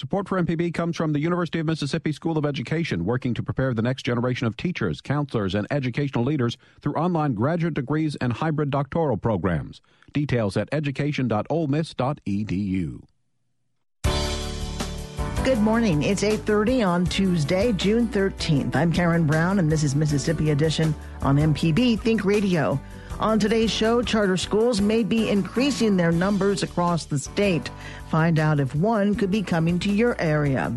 Support for MPB comes from the University of Mississippi School of Education, working to prepare the next generation of teachers, counselors, and educational leaders through online graduate degrees and hybrid doctoral programs. Details at education.olemiss.edu. Good morning. It's 8:30 on Tuesday, June 13th. I'm Karen Brown and this is Mississippi Edition on MPB Think Radio. On today's show, charter schools may be increasing their numbers across the state. Find out if one could be coming to your area.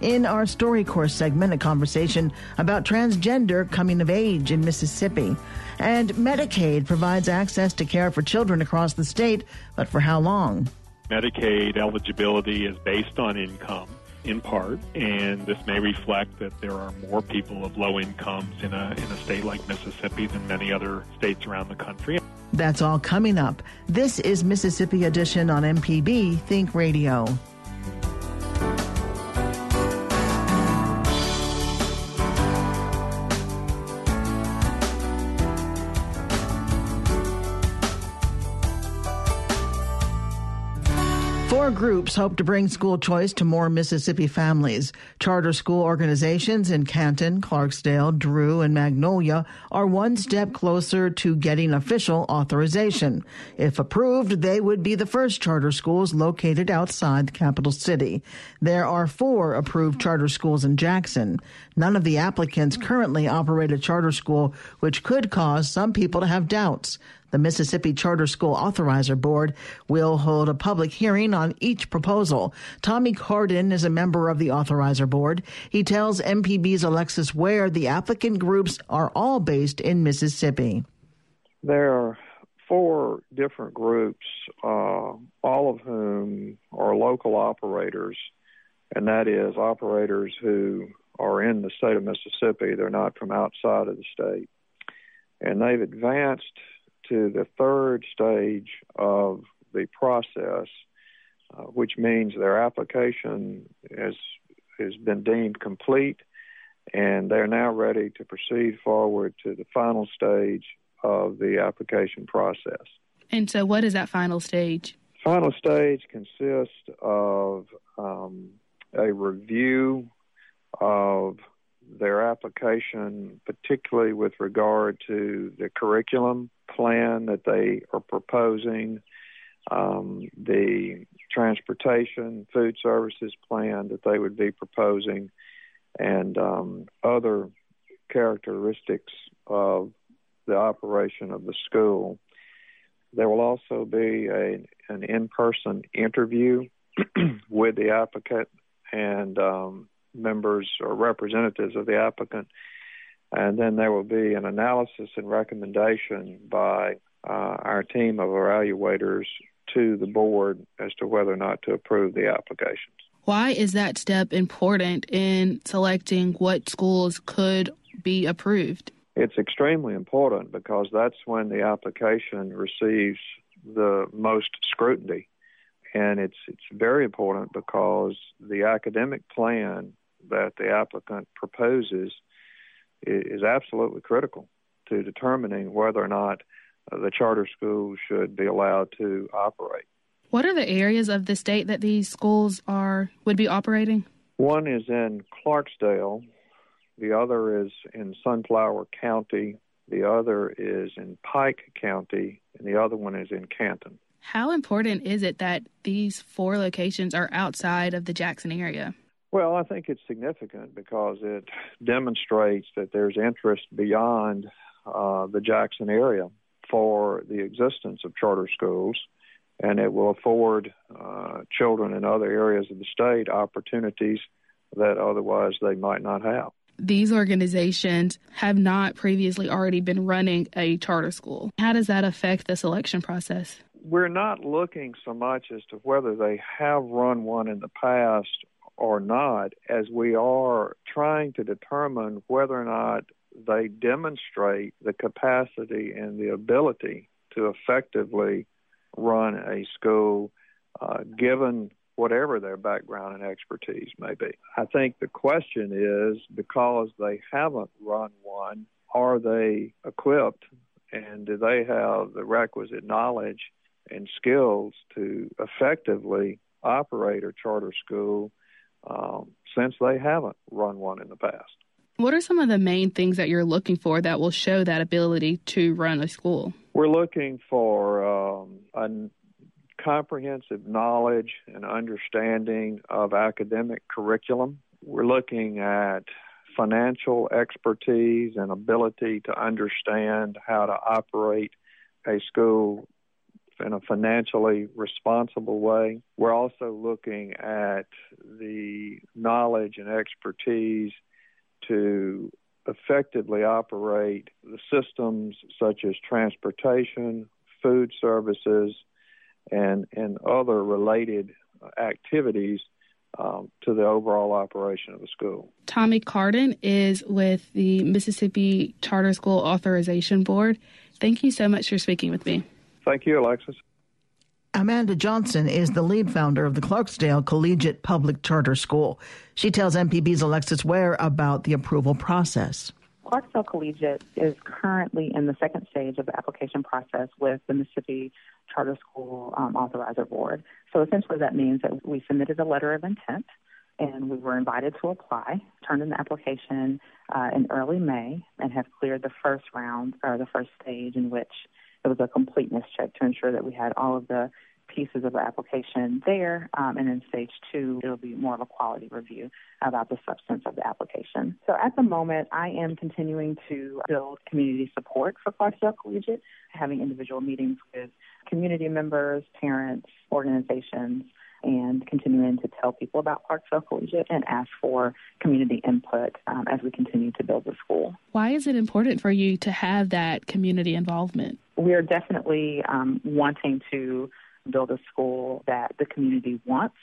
In our StoryCorps segment, a conversation about transgender coming of age in Mississippi. And Medicaid provides access to care for children across the state, but for how long? Medicaid eligibility is based on income in part, and this may reflect that there are more people of low incomes in a, in a state like Mississippi than many other states around the country. That's all coming up. This is Mississippi Edition on MPB Think Radio. Groups hope to bring school choice to more Mississippi families. Charter school organizations in Canton, Clarksdale, Drew, and Magnolia are one step closer to getting official authorization. If approved, they would be the first charter schools located outside the capital city. There are four approved charter schools in Jackson. None of the applicants currently operate a charter school, which could cause some people to have doubts. The Mississippi Charter School Authorizer Board will hold a public hearing on each proposal. Tommie Cardin is a member of the Authorizer Board. He tells MPB's Alexis Ware the applicant groups are all based in Mississippi. There are four different groups, uh, all of whom are local operators, and that is operators who are in the state of Mississippi. They're not from outside of the state. And they've advanced to the third stage of the process, uh, which means their application has has been deemed complete, and they're now ready to proceed forward to the final stage of the application process. And so, what is that final stage? Final stage consists of um, a review of their application, particularly with regard to the curriculum plan that they are proposing, um, the transportation, food services plan that they would be proposing, and um, other characteristics of the operation of the school. There will also be a, an in person interview with the applicant and um, members or representatives of the applicant and then there will be an analysis and recommendation by uh, our team of evaluators to the board as to whether or not to approve the applications. Why is that step important in selecting what schools could be approved? It's extremely important because that's when the application receives the most scrutiny. And it's it's very important because the academic plan that the applicant proposes is absolutely critical to determining whether or not uh, the charter schools should be allowed to operate. What are the areas of the state that these schools are would be operating? One is in Clarksdale, the other is in Sunflower County, the other is in Pike County, and the other one is in Canton. How important is it that these four locations are outside of the Jackson area? Well, I think it's significant because it demonstrates that there's interest beyond uh, the Jackson area for the existence of charter schools, and it will afford uh, children in other areas of the state opportunities that otherwise they might not have. These organizations have not previously already been running a charter school. How does that affect the selection process? We're not looking so much as to whether they have run one in the past or not, as we are trying to determine whether or not they demonstrate the capacity and the ability to effectively run a school uh, given whatever their background and expertise may be. I think the question is because they haven't run one, are they equipped and do they have the requisite knowledge and skills to effectively operate a charter school um, since they haven't run one in the past? What are some of the main things that you're looking for that will show that ability to run a school? We're looking for um, a comprehensive knowledge and understanding of academic curriculum. We're looking at financial expertise and ability to understand how to operate a school a financially responsible way. We're also looking at the knowledge and expertise to effectively operate the systems such as transportation, food services, and, and other related activities um, to the overall operation of the school. Tommie Cardin is with the Mississippi Charter School Authorization Board. Thank you so much for speaking with me. Thank you, Alexis. Amanda Johnson is the lead founder of the Clarksdale Collegiate Public Charter School. She tells MPB's Alexis Ware about the approval process. Clarksdale Collegiate is currently in the second stage of the application process with the Mississippi Charter School um, Authorizer Board. So essentially, that means that we submitted a letter of intent and we were invited to apply, turned in the application uh, in early May, and have cleared the first round or the first stage in which it was a completeness check to ensure that we had all of the pieces of the application there. Um, and in stage two, it'll be more of a quality review about the substance of the application. So at the moment, I am continuing to build community support for Clarksdale Collegiate, having individual meetings with community members, parents, organizations, and continuing to tell people about Clarksdale Collegiate and ask for community input um, as we continue to build the school. Why is it important for you to have that community involvement? We are definitely um, wanting to build a school that the community wants.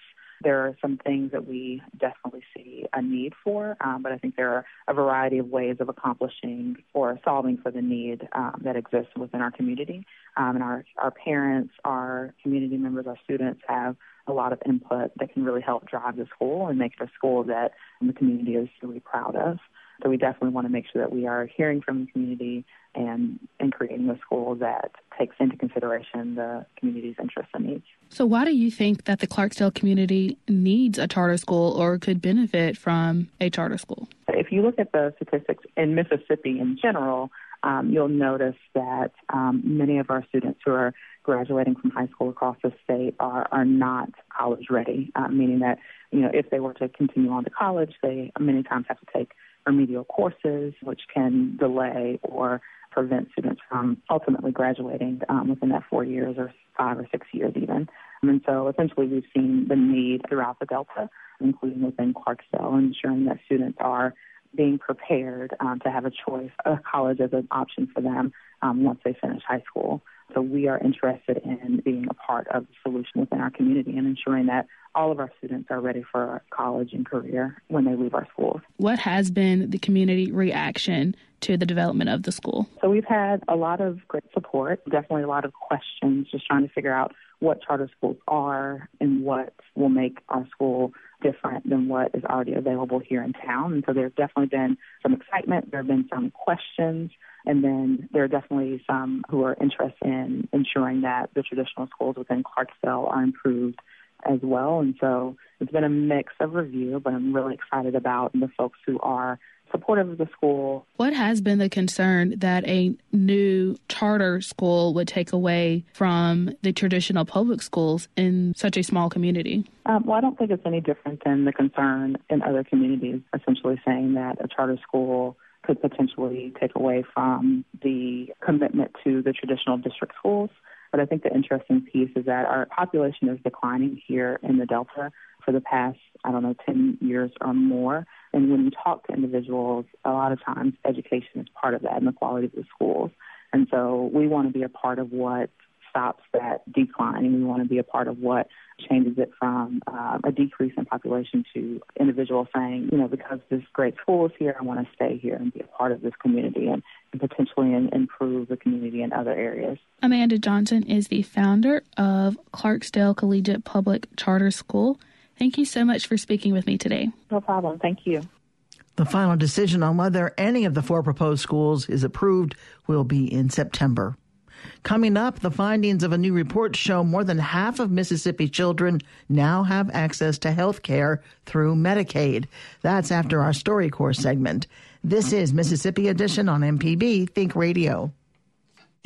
There are some things that we definitely see a need for, um, but I think there are a variety of ways of accomplishing or solving for the need um, that exists within our community. Um, and our, our parents, our community members, our students have a lot of input that can really help drive the school and make it a school that the community is really proud of. So we definitely want to make sure that we are hearing from the community and, and creating a school that takes into consideration the community's interests and needs. So why do you think that the Clarksdale community needs a charter school or could benefit from a charter school? If you look at the statistics in Mississippi in general, um, you'll notice that um, many of our students who are graduating from high school across the state are, are not college ready, uh, meaning that, you know, if they were to continue on to college, they many times have to take remedial courses, which can delay or prevent students from ultimately graduating um, within that four years or five or six years even. And so essentially we've seen the need throughout the Delta, including within Clarksville, ensuring that students are being prepared um, to have a choice, a college as an option for them um, once they finish high school. So we are interested in being a part of the solution within our community and ensuring that all of our students are ready for college and career when they leave our schools. What has been the community reaction to the development of the school? So we've had a lot of great support, definitely a lot of questions, just trying to figure out what charter schools are and what will make our school different than what is already available here in town. And so there's definitely been some excitement. There have been some questions. And then there are definitely some who are interested in ensuring that the traditional schools within Clarksville are improved as well. And so it's been a mix of review, but I'm really excited about the folks who are supportive of the school. What has been the concern that a new charter school would take away from the traditional public schools in such a small community? Um, well, I don't think it's any different than the concern in other communities, essentially saying that a charter school could potentially take away from the commitment to the traditional district schools. But I think the interesting piece is that our population is declining here in the Delta for the past, I don't know, 10 years or more. And when you talk to individuals, a lot of times education is part of that and the quality of the schools. And so we want to be a part of what stops that decline. And we want to be a part of what changes it from uh, a decrease in population to individuals saying, you know, because this great school is here, I want to stay here and be a part of this community and, and potentially in, improve the community in other areas. Amanda Johnson is the founder of Clarksdale Collegiate Public Charter School. Thank you so much for speaking with me today. No problem. Thank you. The final decision on whether any of the four proposed schools is approved will be in September. Coming up, the findings of a new report show more than half of Mississippi children now have access to health care through Medicaid. That's after our StoryCorps segment. This is Mississippi Edition on MPB Think Radio.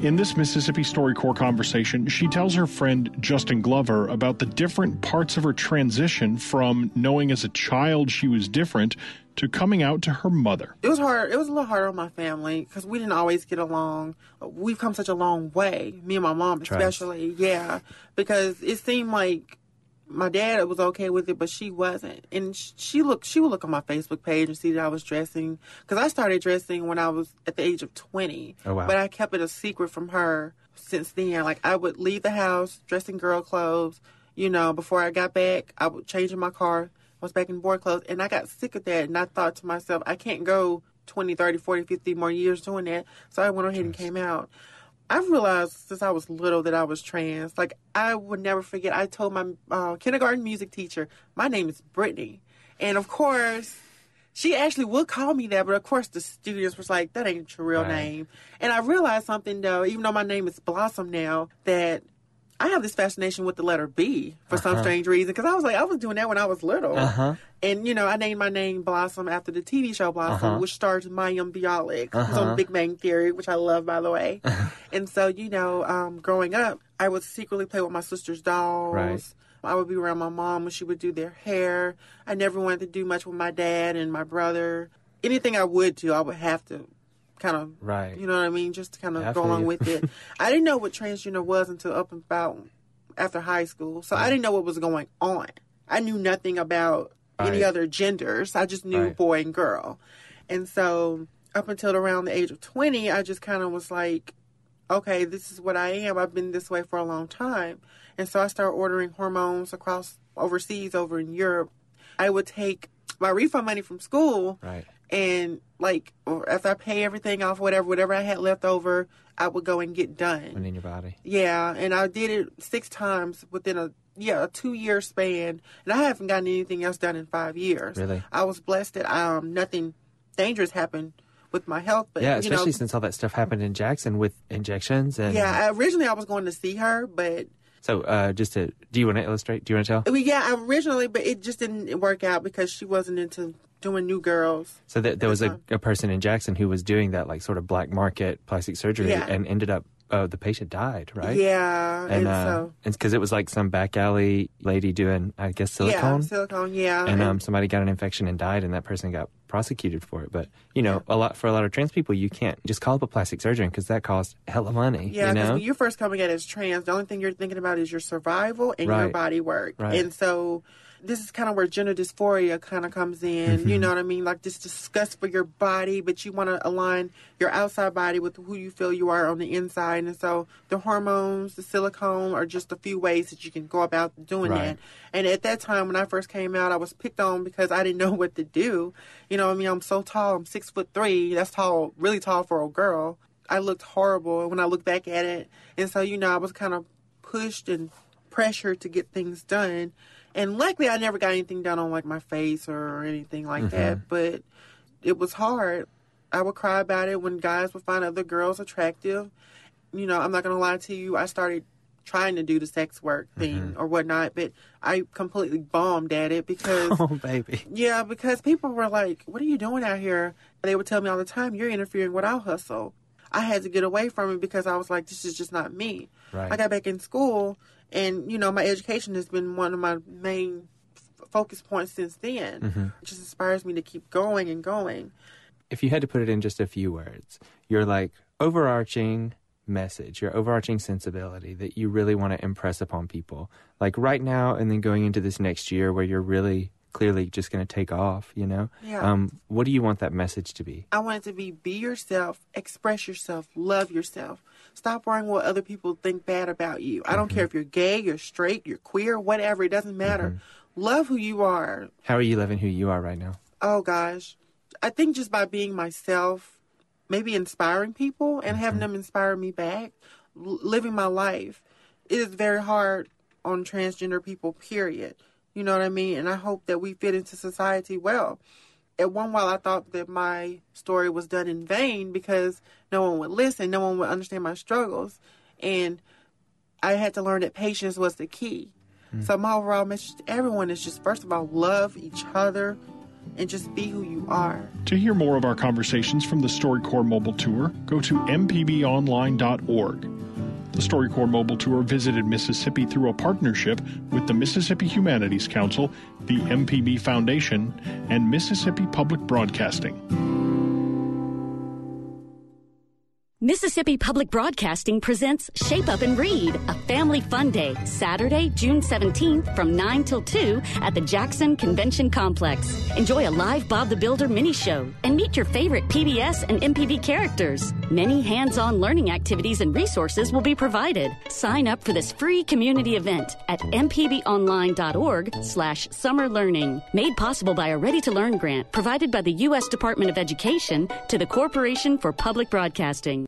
In this Mississippi StoryCorps conversation, she tells her friend Justin Glover about the different parts of her transition from knowing as a child she was different to coming out to her mother. It was hard. It was a little hard on my family because we didn't always get along. We've come such a long way, me and my mom especially. Trust. Yeah, because it seemed like my dad was okay with it, but she wasn't. And she looked, she would look on my Facebook page and see that I was dressing because I started dressing when I was at the age of twenty. Oh wow! But I kept it a secret from her since then. Like I would leave the house dressing girl clothes. You know, before I got back, I would change in my car. I was back in boy clothes, and I got sick of that. And I thought to myself, I can't go 20, 30, 40, 50 more years doing that. So I went ahead and came out. I've realized since I was little that I was trans. Like I would never forget. I told my uh, kindergarten music teacher, "My name is Brittany," and of course, she actually would call me that. But of course, the students was like, "That ain't your real right. name." And I realized something though, even though my name is Blossom now, that I have this fascination with the letter B for uh-huh. some strange reason because I was like, I was doing that when I was little. Uh-huh. And, you know, I named my name Blossom after the TV show Blossom, uh-huh. which stars Mayim Bialik, who's on uh-huh. Big Bang Theory, which I love, by the way. and so, you know, um, growing up, I would secretly play with my sister's dolls. Right. I would be around my mom when she would do their hair. I never wanted to do much with my dad and my brother. Anything I would do, I would have to kind of, right. You know what I mean? Just to kind of go along with it. I didn't know what transgender was until up about after high school, so right. I didn't know what was going on. I knew nothing about right. any other genders. I just knew boy and girl, and so up until around the age of twenty, I just kind of was like, okay, this is what I am. I've been this way for a long time, and so I started ordering hormones across overseas, over in Europe. I would take my refund money from school, right and like after I pay everything off, whatever, whatever I had left over, I would go and get done. And in your body. Yeah, and I did it six times within a yeah a two year span, and I haven't gotten anything else done in five years. Really, I was blessed that um nothing dangerous happened with my health. But yeah, especially you know, since all that stuff happened in Jackson with injections and yeah. Originally, I was going to see her, but so, uh, just to, do you want to illustrate? Do you want to tell? Well, yeah, originally, but it just didn't work out because she wasn't into doing new girls. So th- there was a, a, person in Jackson who was doing that like sort of black market plastic surgery yeah. and ended up uh, the patient died, right? Yeah, and, and uh, so because it was like some back alley lady doing, I guess, silicone. Yeah, silicone. Yeah, and, um, somebody got an infection and died, and that person got prosecuted for it. But you know, a lot for a lot of trans people, you can't just call up a plastic surgeon because that costs hell of money. Yeah, because you know? when you're first coming at as trans, the only thing you're thinking about is your survival and right. your body work, right. and so this is kind of where gender dysphoria kind of comes in. Mm-hmm. You know what I mean? Like this disgust for your body, but you want to align your outside body with who you feel you are on the inside. And so the hormones, the silicone are just a few ways that you can go about doing right. that. And at that time, when I first came out, I was picked on because I didn't know what to do. You know, I mean, I'm so tall. I'm six foot three. That's tall, really tall for a girl. I looked horrible when I look back at it. And so, you know, I was kind of pushed and pressured to get things done. And luckily, I never got anything done on like my face or anything like mm-hmm. that. But it was hard. I would cry about it when guys would find other girls attractive. You know, I'm not gonna lie to you. I started trying to do the sex work thing mm-hmm. or whatnot, but I completely bombed at it because Oh baby. Yeah, because people were like, What are you doing out here? They would tell me all the time, You're interfering with our hustle. I had to get away from it because I was like, This is just not me. Right. I got back in school and, you know, my education has been one of my main f- focus points since then. Mm-hmm. It just inspires me to keep going and going. If you had to put it in just a few words, you're like overarching message, your overarching sensibility that you really want to impress upon people. Like right now and then going into this next year where you're really clearly just going to take off, you know? Yeah. Um, what do you want that message to be? I want it to be be yourself, express yourself, love yourself. Stop worrying what other people think bad about you. I don't mm-hmm. care if you're gay, you're straight, you're queer, whatever, it doesn't matter. Mm-hmm. Love who you are. How are you loving who you are right now? Oh gosh. I think just by being myself, maybe inspiring people and mm-hmm. having them inspire me back, l- living my life. It is very hard on transgender people, period. You know what I mean? And I hope that we fit into society well. At one while, I thought that my story was done in vain because no one would listen, no one would understand my struggles. And I had to learn that patience was the key. Mm-hmm. So, my overall message to everyone is just first of all, love each other, and just be who you are. To hear more of our conversations from the StoryCorps mobile tour, go to mpbonline.org. The StoryCorps mobile tour visited Mississippi through a partnership with the Mississippi Humanities Council, the MPB Foundation, and Mississippi Public Broadcasting. Mississippi Public Broadcasting presents Shape Up and Read, a family fun day, Saturday, June 17th from 9 till 2 at the Jackson Convention Complex. Enjoy a live Bob the Builder mini show and meet your favorite PBS and MPB characters. Many hands-on learning activities and resources will be provided. Sign up for this free community event at mpbonline.org slash summer learning. Made possible by a Ready to Learn grant provided by the U.S. Department of Education to the Corporation for Public Broadcasting.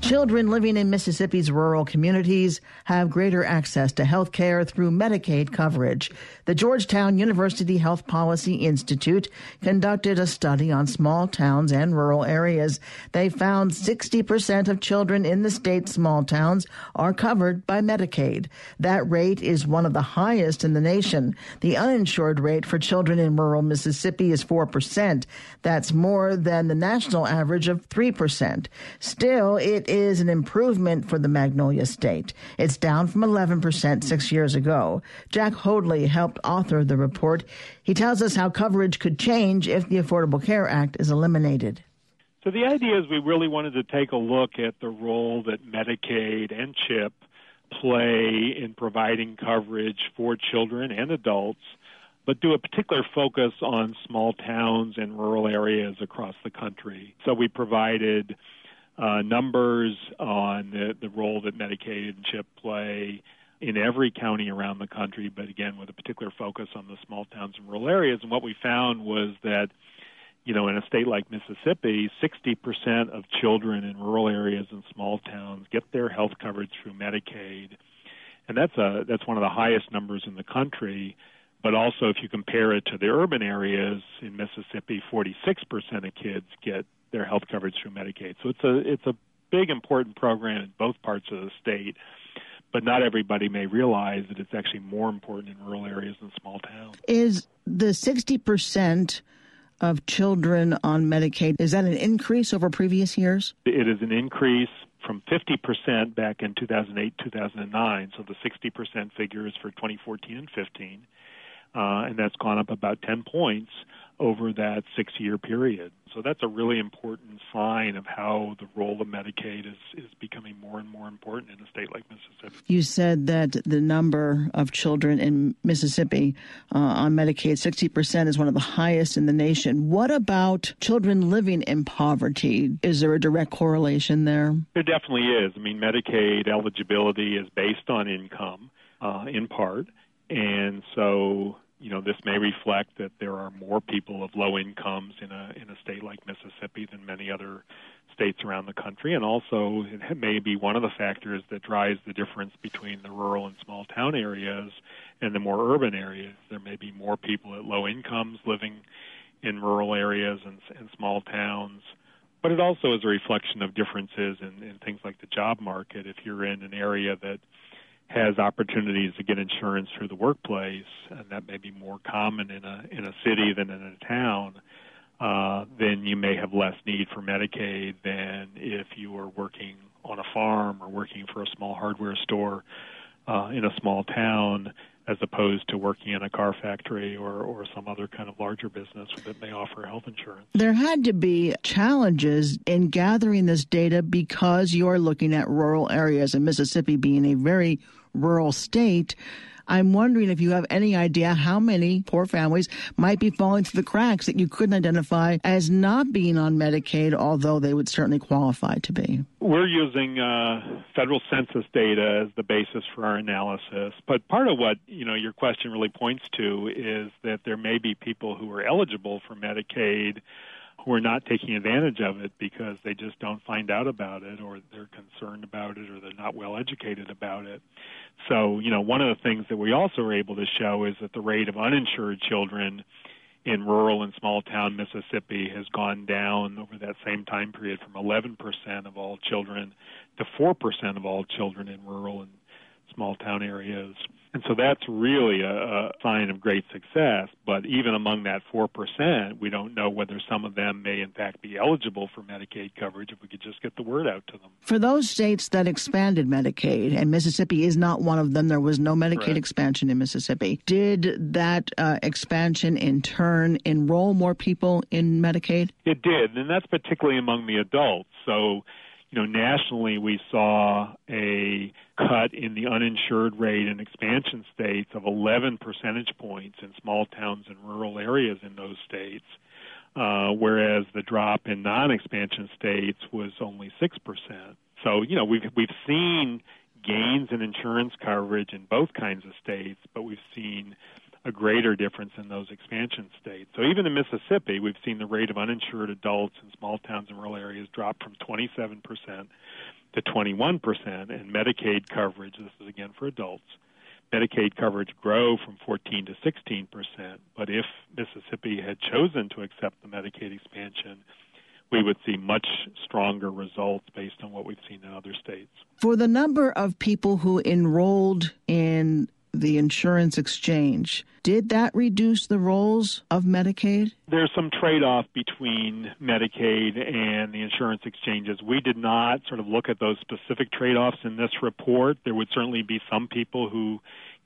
Children living in Mississippi's rural communities have greater access to health care through Medicaid coverage. The Georgetown University Health Policy Institute conducted a study on small towns and rural areas. They found 60% of children in the state's small towns are covered by Medicaid. That rate is one of the highest in the nation. The uninsured rate for children in rural Mississippi is 4%. That's more than the national average of 3%. Still, it is an improvement for the Magnolia State. It's down from 11% six years ago. Jack Hoadley helped author the report. He tells us how coverage could change if the Affordable Care Act is eliminated. So the idea is we really wanted to take a look at the role that Medicaid and CHIP play in providing coverage for children and adults, but do a particular focus on small towns and rural areas across the country. So we provided uh, numbers on the, the role that Medicaid and CHIP play in every county around the country, but again with a particular focus on the small towns and rural areas. And what we found was that, you know, in a state like Mississippi, 60% of children in rural areas and small towns get their health coverage through Medicaid, and that's a that's one of the highest numbers in the country. But also, if you compare it to the urban areas in Mississippi, 46% of kids get their health coverage through Medicaid. So it's a it's a big important program in both parts of the state. But not everybody may realize that it's actually more important in rural areas than small towns. Is the 60% of children on Medicaid, is that an increase over previous years? It is an increase from 50% back in 2008 2009. So the 60% figure is for 2014 and 15. Uh, and that's gone up about 10 points over that six year period. So that's a really important sign of how the role of Medicaid is, is becoming more and more important in a state like Mississippi. You said that the number of children in Mississippi uh, on Medicaid, 60%, is one of the highest in the nation. What about children living in poverty? Is there a direct correlation there? There definitely is. I mean, Medicaid eligibility is based on income uh, in part. And so you know, this may reflect that there are more people of low incomes in a in a state like Mississippi than many other states around the country, and also it may be one of the factors that drives the difference between the rural and small town areas and the more urban areas. There may be more people at low incomes living in rural areas and, and small towns. But it also is a reflection of differences in, in things like the job market. If you're in an area that has opportunities to get insurance through the workplace, and that may be more common in a in a city than in a town, uh, then you may have less need for Medicaid than if you were working on a farm or working for a small hardware store uh, in a small town as opposed to working in a car factory or, or some other kind of larger business that may offer health insurance. There had to be challenges in gathering this data because you're looking at rural areas and Mississippi being a very rural state. I'm wondering if you have any idea how many poor families might be falling through the cracks that you couldn't identify as not being on Medicaid, although they would certainly qualify to be. We're using uh, federal census data as the basis for our analysis, but part of what you know your question really points to is that there may be people who are eligible for Medicaid who are not taking advantage of it because they just don't find out about it or they're concerned about it or they're not well educated about it. So, you know, one of the things that we also are able to show is that the rate of uninsured children in rural and small town Mississippi has gone down over that same time period from 11% of all children to 4% of all children in rural and small town areas. And so that's really a, a sign of great success. But even among that 4%, we don't know whether some of them may, in fact, be eligible for Medicaid coverage if we could just get the word out to them. For those states that expanded Medicaid, and Mississippi is not one of them, there was no Medicaid expansion in Mississippi. Did that uh, expansion in turn enroll more people in Medicaid? It did, and that's particularly among the adults. So you know, nationally we saw a cut in the uninsured rate in expansion states of 11 percentage points in small towns and rural areas in those states, uh, whereas the drop in non-expansion states was only six percent. So, you know, we've we've seen gains in insurance coverage in both kinds of states, but we've seen a greater difference in those expansion states. So even in Mississippi, we've seen the rate of uninsured adults in small towns and rural areas drop from 27% to 21%, and Medicaid coverage, this is again for adults, Medicaid coverage grow from 14 to 16%. But if Mississippi had chosen to accept the Medicaid expansion, we would see much stronger results based on what we've seen in other states. For the number of people who enrolled in the insurance exchange. Did that reduce the rolls of Medicaid? There's some trade off between Medicaid and the insurance exchanges. We did not sort of look at those specific trade offs in this report. There would certainly be some people who,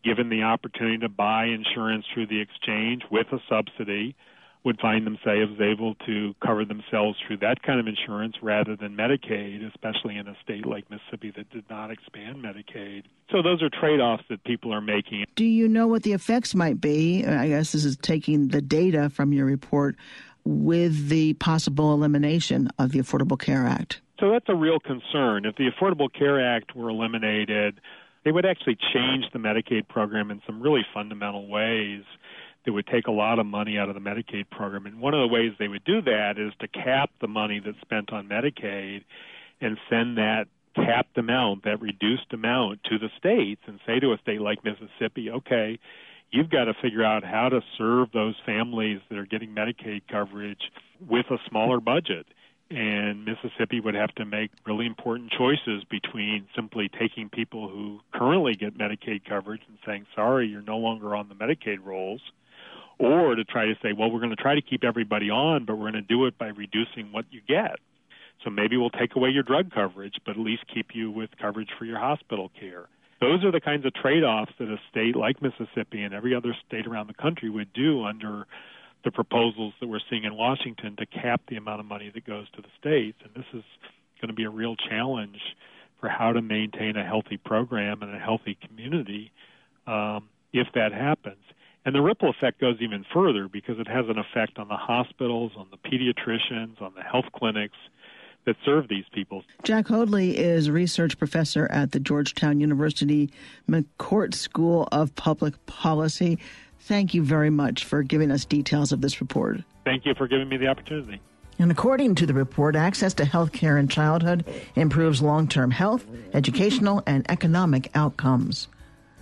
given the opportunity to buy insurance through the exchange with a subsidy, would find themselves able to cover themselves through that kind of insurance rather than Medicaid, especially in a state like Mississippi that did not expand Medicaid. So those are trade offs that people are making. Do you know what the effects might be? I guess this is taking the data from your report with the possible elimination of the Affordable Care Act. So that's a real concern. If the Affordable Care Act were eliminated, it would actually change the Medicaid program in some really fundamental ways that would take a lot of money out of the Medicaid program. And one of the ways they would do that is to cap the money that's spent on Medicaid and send that capped amount, that reduced amount, to the states and say to a state like Mississippi, okay, you've got to figure out how to serve those families that are getting Medicaid coverage with a smaller budget. And Mississippi would have to make really important choices between simply taking people who currently get Medicaid coverage and saying, sorry, you're no longer on the Medicaid rolls or to try to say, well, we're going to try to keep everybody on, but we're going to do it by reducing what you get. So maybe we'll take away your drug coverage, but at least keep you with coverage for your hospital care. Those are the kinds of trade offs that a state like Mississippi and every other state around the country would do under the proposals that we're seeing in Washington to cap the amount of money that goes to the states. And this is going to be a real challenge for how to maintain a healthy program and a healthy community um, if that happens. And the ripple effect goes even further because it has an effect on the hospitals, on the pediatricians, on the health clinics that serve these people. Jack Hoadley is research professor at the Georgetown University McCourt School of Public Policy. Thank you very much for giving us details of this report. Thank you for giving me the opportunity. And according to the report, access to health care in childhood improves long term health, educational, and economic outcomes.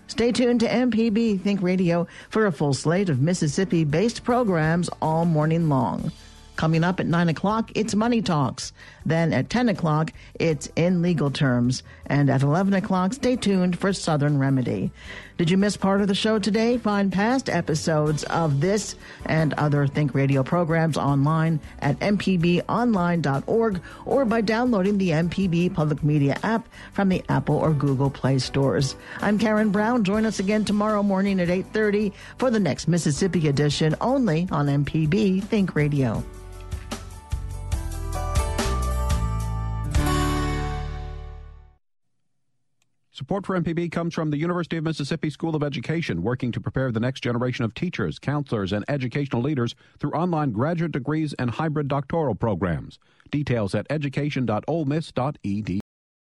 Stay tuned to MPB Think Radio for a full slate of Mississippi based programs all morning long. Coming up at 9 o'clock, it's Money Talks. Then at 10 o'clock, it's In Legal Terms. And at 11 o'clock, stay tuned for Southern Remedy. Did you miss part of the show today? Find past episodes of this and other Think Radio programs online at mpbonline.org or by downloading the MPB Public Media app from the Apple or Google Play stores. I'm Karen Brown. Join us again tomorrow morning at 8:30 for the next Mississippi edition only on MPB Think Radio. Support for MPB comes from the University of Mississippi School of Education, working to prepare the next generation of teachers, counselors, and educational leaders through online graduate degrees and hybrid doctoral programs. Details at education.olemiss.edu.